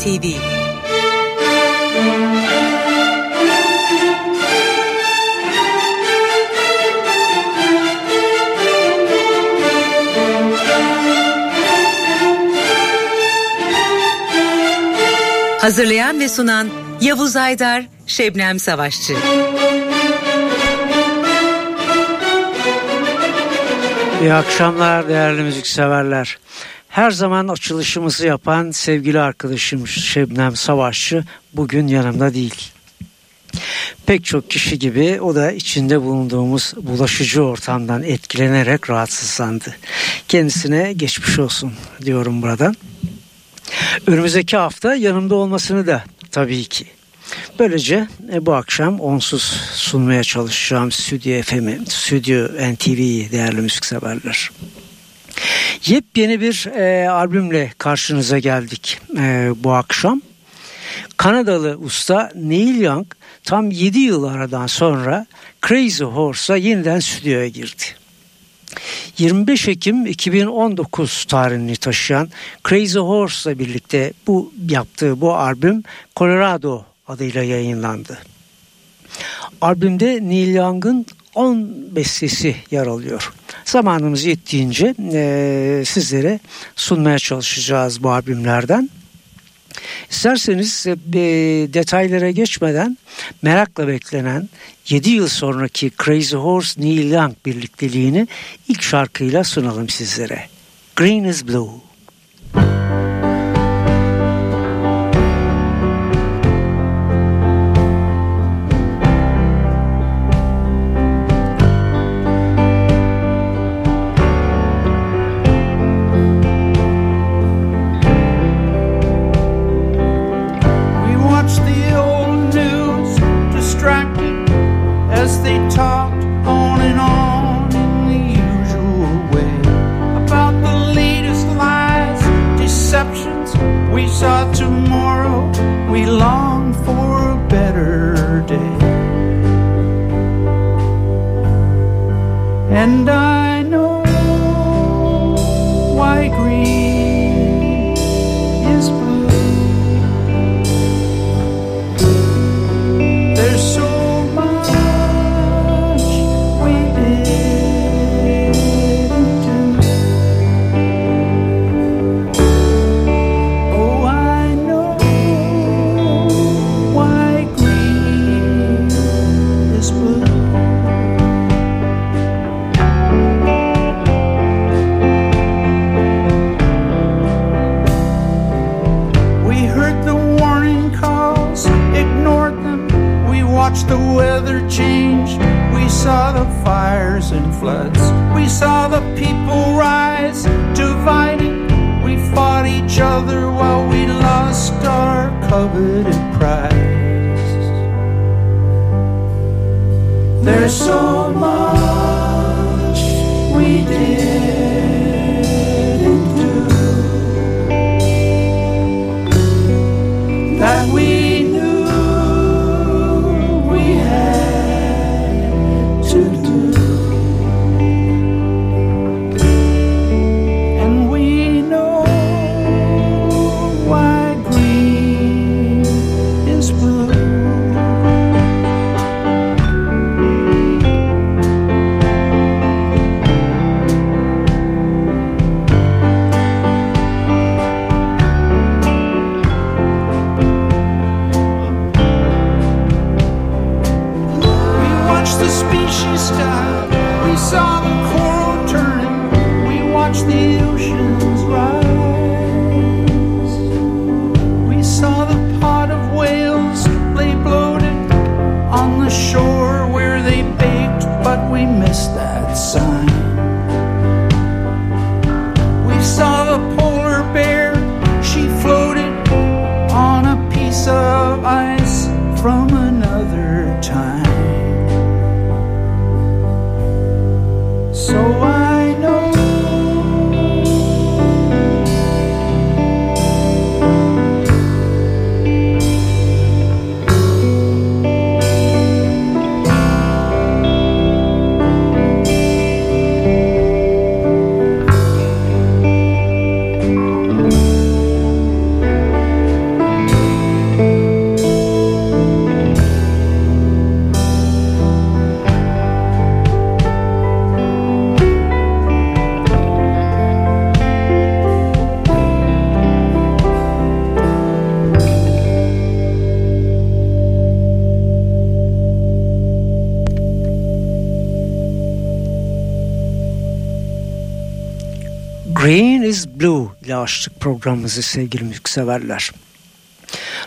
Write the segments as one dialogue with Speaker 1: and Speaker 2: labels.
Speaker 1: NTV Hazırlayan ve sunan Yavuz Aydar, Şebnem Savaşçı.
Speaker 2: İyi akşamlar değerli müzikseverler. Her zaman açılışımızı yapan sevgili arkadaşım Şebnem Savaşçı bugün yanımda değil. Pek çok kişi gibi o da içinde bulunduğumuz bulaşıcı ortamdan etkilenerek rahatsızlandı. Kendisine geçmiş olsun diyorum buradan. Önümüzdeki hafta yanımda olmasını da tabii ki. Böylece e, bu akşam onsuz sunmaya çalışacağım Stüdyo FM'i, Stüdyo NTV'yi değerli müzikseverler. Yepyeni bir e, albümle karşınıza geldik e, bu akşam. Kanadalı usta Neil Young tam 7 yıl aradan sonra Crazy Horse'a yeniden stüdyoya girdi. 25 Ekim 2019 tarihini taşıyan Crazy Horse ile birlikte bu yaptığı bu albüm Colorado adıyla yayınlandı. Albümde Neil Young'ın 10 bestesi yer alıyor. Zamanımız yettiğince e, sizlere sunmaya çalışacağız bu albümlerden. İsterseniz e, detaylara geçmeden merakla beklenen 7 yıl sonraki Crazy Horse Neil Young birlikteliğini ilk şarkıyla sunalım sizlere. Green is Blue.
Speaker 3: we missed that sign.
Speaker 2: İs Blue ile açtık programımızı sevgili müzikseverler.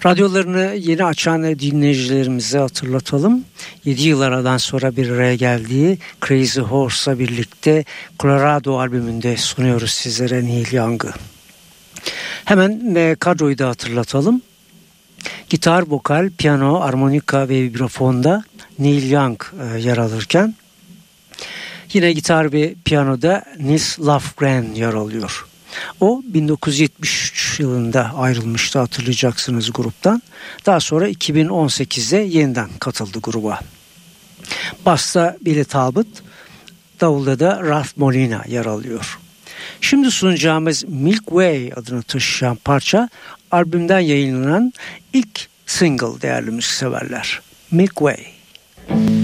Speaker 2: Radyolarını yeni açan dinleyicilerimize hatırlatalım. 7 yıl aradan sonra bir araya geldiği Crazy Horse'la birlikte Colorado albümünde sunuyoruz sizlere Neil Young'ı. Hemen e, kadroyu da hatırlatalım. Gitar, vokal, piyano, armonika ve vibrafonda Neil Young e, yer alırken yine gitar ve piyanoda Nils Lofgren yer alıyor. O 1973 yılında ayrılmıştı hatırlayacaksınız gruptan. Daha sonra 2018'de yeniden katıldı gruba. Basta Billy Talbot, davulda da Ralph Molina yer alıyor. Şimdi sunacağımız Milk Way adını taşıyan parça albümden yayınlanan ilk single değerli müzikseverler. Milk Way. friend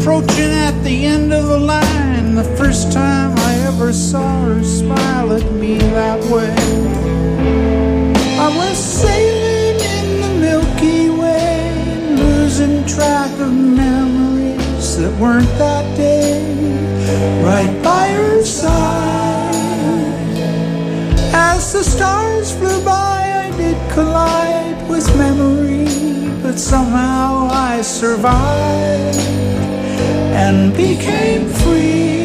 Speaker 3: approaching at the end of the line the first time I ever saw her smile at me that way. I was sailing in the Milky Way, losing track of memories that weren't that day, right by her side. As the stars flew by, I did collide with memory, but somehow I survived and became free.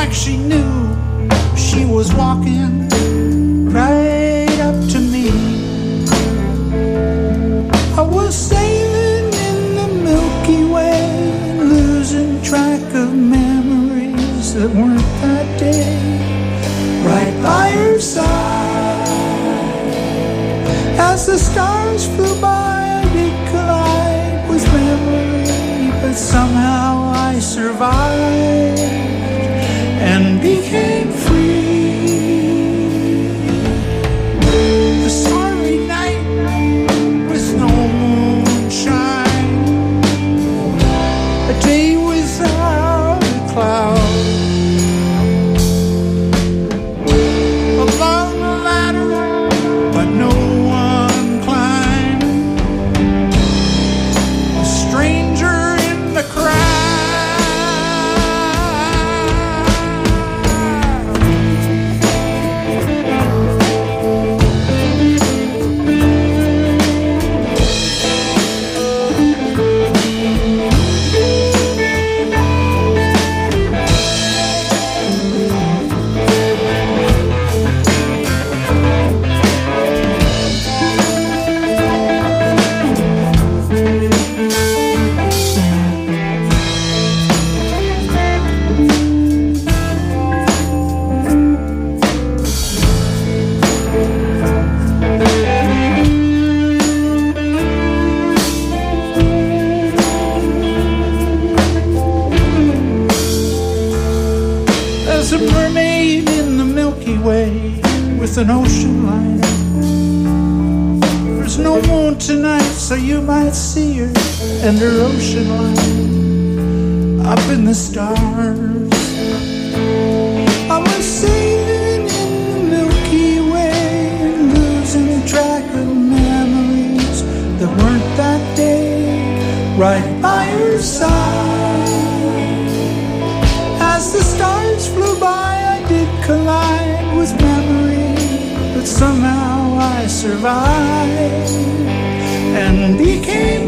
Speaker 3: like she knew she was walking right up to me. I was sailing in the Milky Way, losing track of memories that weren't that day. Right by her side, as the stars flew by, I did collide with memory, but somehow I survived. dream. an ocean liner. There's no moon tonight, so you might see her and her ocean line up in the stars. I was sailing in the Milky Way, losing track of memories that weren't that day, right by her side. As the stars flew by, I did collide somehow I survived and became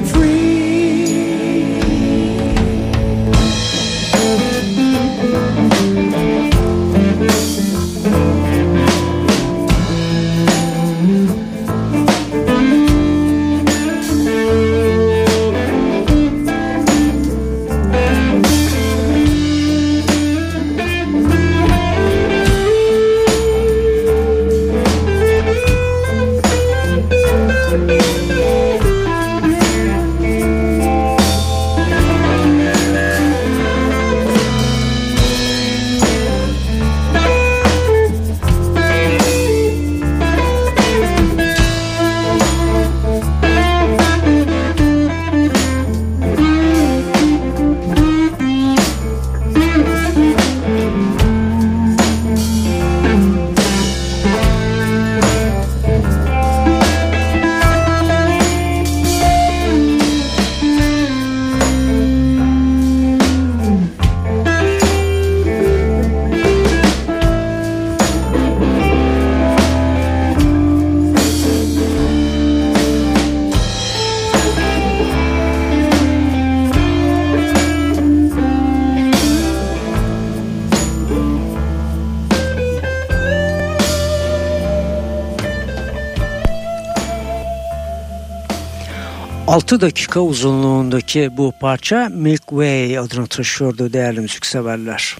Speaker 2: 6 dakika uzunluğundaki bu parça Milk Way adını taşıyordu değerli müzikseverler.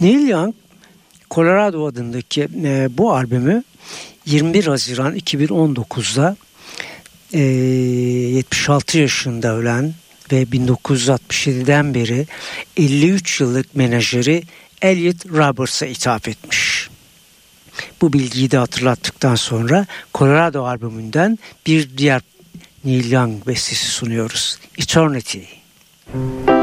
Speaker 2: Neil Young, Colorado adındaki e, bu albümü 21 Haziran 2019'da e, 76 yaşında ölen ve 1967'den beri 53 yıllık menajeri Elliot Roberts'a ithaf etmiş. Bu bilgiyi de hatırlattıktan sonra Colorado albümünden bir diğer Neil Young bestesi sunuyoruz. Eternity. Eternity.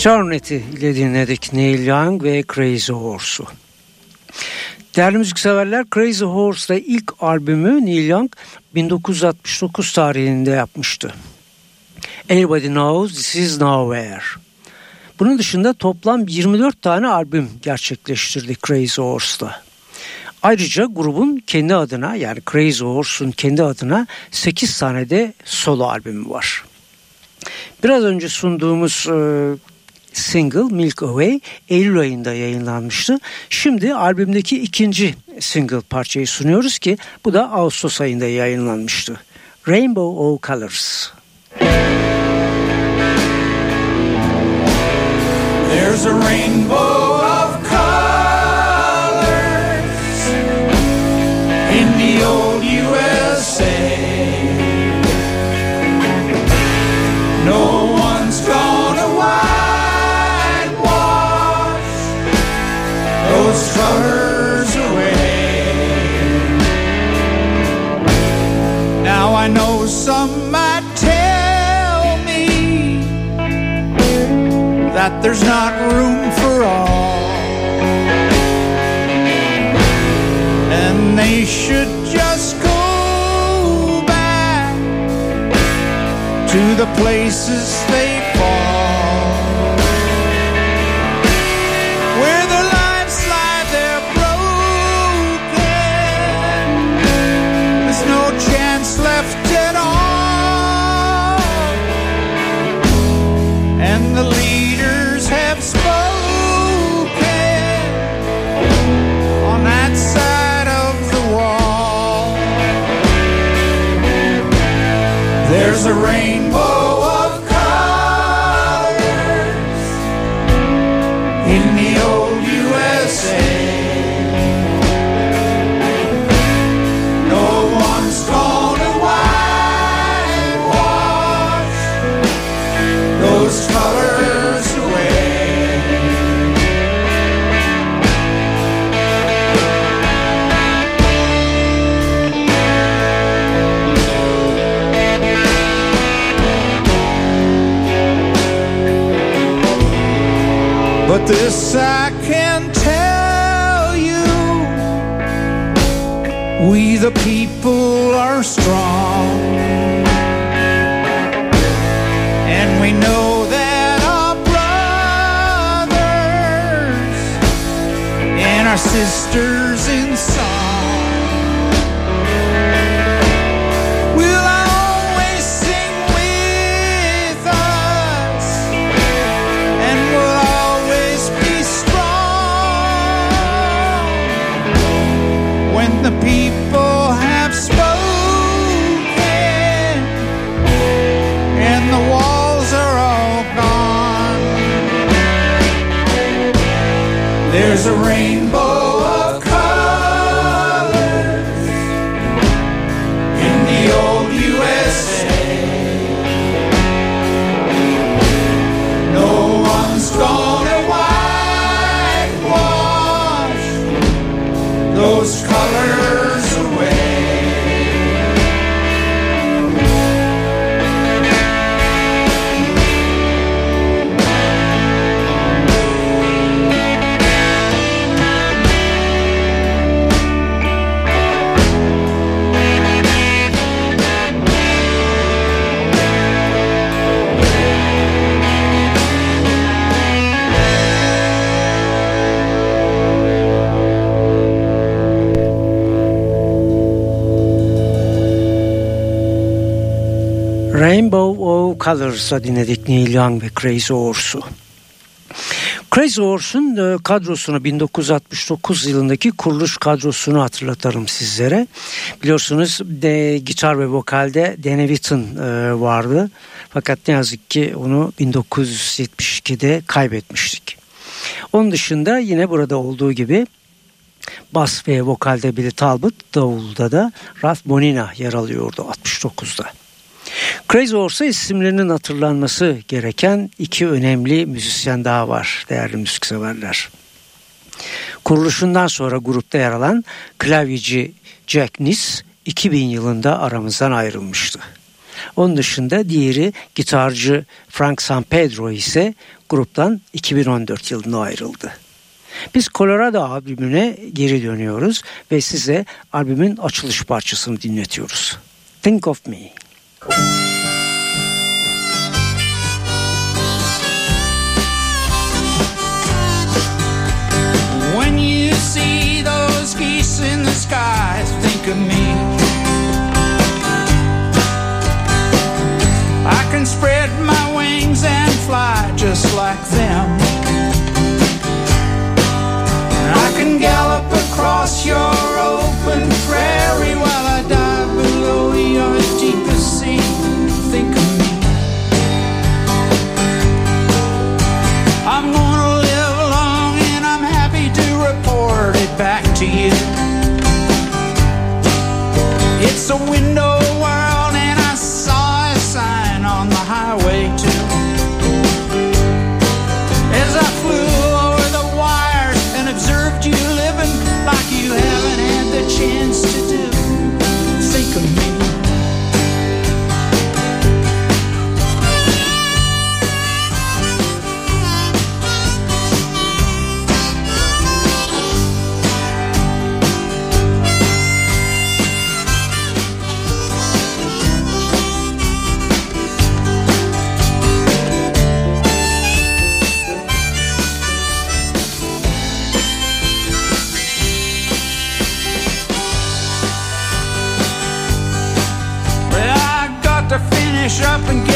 Speaker 2: Eternity ile dinledik Neil Young ve Crazy Horse'u. Değerli müzikseverler Crazy Horse'da ilk albümü Neil Young 1969 tarihinde yapmıştı. Everybody Knows This Is Nowhere. Bunun dışında toplam 24 tane albüm gerçekleştirdi Crazy Horse'da. Ayrıca grubun kendi adına yani Crazy Horse'un kendi adına 8 tane de solo albümü var. Biraz önce sunduğumuz e, single Milk Away Eylül ayında yayınlanmıştı. Şimdi albümdeki ikinci single parçayı sunuyoruz ki bu da Ağustos ayında yayınlanmıştı. Rainbow of Colors.
Speaker 3: There's a rainbow that there's not room for all. And they should just go back to the places they There's a rainbow I can tell you. We the people are strong. And we know that our brothers And our sisters
Speaker 2: Colors'a dinledik Neil Young ve Crazy Horse'u. Crazy Horse'un e, kadrosunu 1969 yılındaki kuruluş kadrosunu hatırlatarım sizlere. Biliyorsunuz de, gitar ve vokalde Danny Whitten e, vardı. Fakat ne yazık ki onu 1972'de kaybetmiştik. Onun dışında yine burada olduğu gibi bas ve vokalde Billy Talbot, davulda da Ralph Bonina yer alıyordu 69'da. Crazy Horse'a isimlerinin hatırlanması gereken iki önemli müzisyen daha var değerli müzikseverler. Kuruluşundan sonra grupta yer alan klavyeci Jack Nis 2000 yılında aramızdan ayrılmıştı. Onun dışında diğeri gitarcı Frank San Pedro ise gruptan 2014 yılında ayrıldı. Biz Colorado albümüne geri dönüyoruz ve size albümün açılış parçasını dinletiyoruz. Think of Me. When
Speaker 3: you see those geese in the sky, think of me. I can spread my wings and fly just like them. I can gallop across your road. finish up and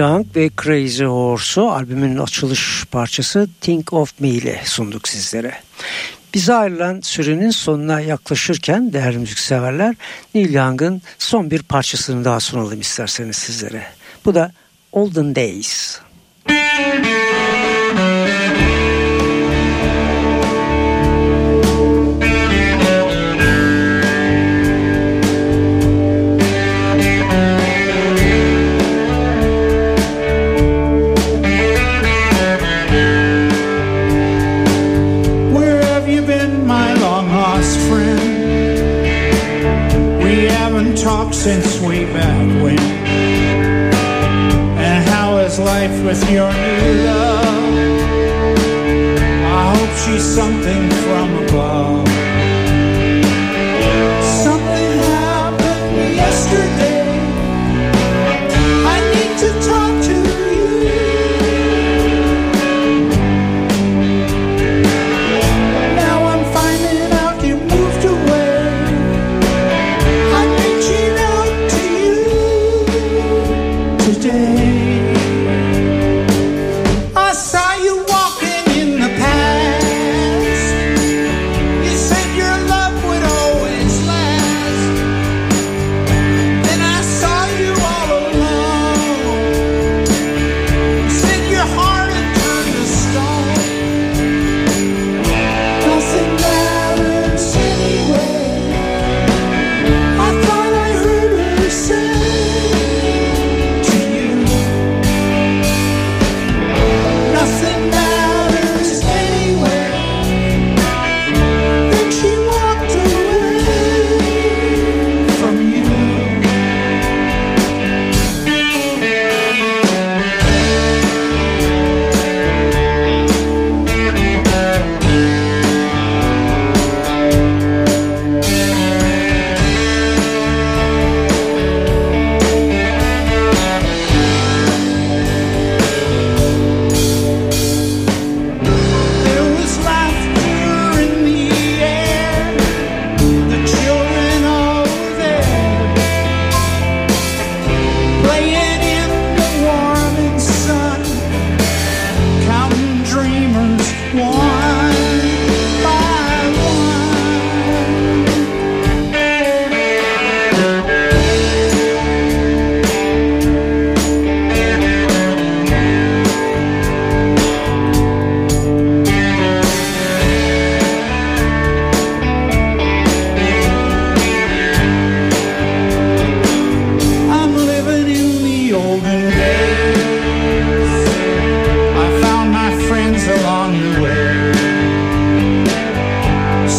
Speaker 2: Young ve Crazy Horse'u albümün açılış parçası Think of Me ile sunduk sizlere. Bize ayrılan sürenin sonuna yaklaşırken değerli müzikseverler Neil Young'ın son bir parçasını daha sunalım isterseniz sizlere. Bu da Olden Days.
Speaker 3: Today.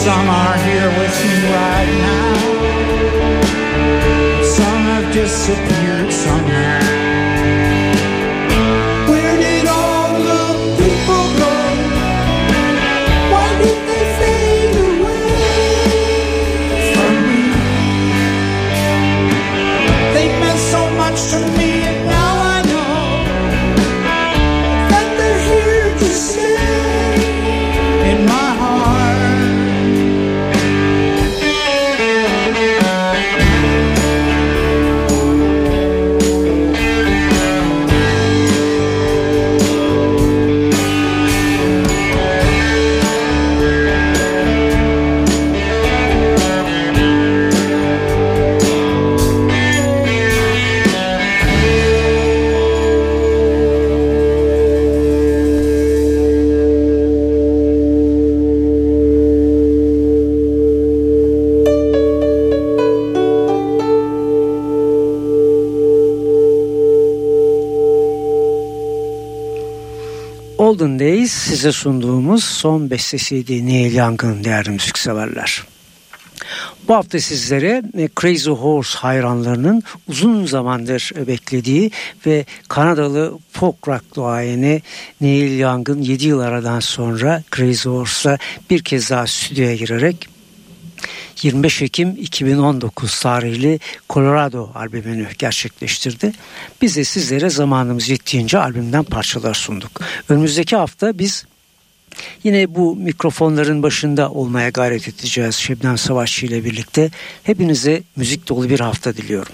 Speaker 3: Some are here with me right now. Some have disappeared somehow.
Speaker 2: Olden Days size sunduğumuz son bestesiydi Neil Young'ın değerli müzikseverler. Bu hafta sizlere e, Crazy Horse hayranlarının uzun zamandır beklediği ve Kanadalı folk rock duayeni Neil Young'ın 7 yıl aradan sonra Crazy Horse'la bir kez daha stüdyoya girerek 25 Ekim 2019 tarihli Colorado albümünü gerçekleştirdi. Biz de sizlere zamanımız yettiğince albümden parçalar sunduk. Önümüzdeki hafta biz yine bu mikrofonların başında olmaya gayret edeceğiz Şebnem Savaşçı ile birlikte. Hepinize müzik dolu bir hafta diliyorum.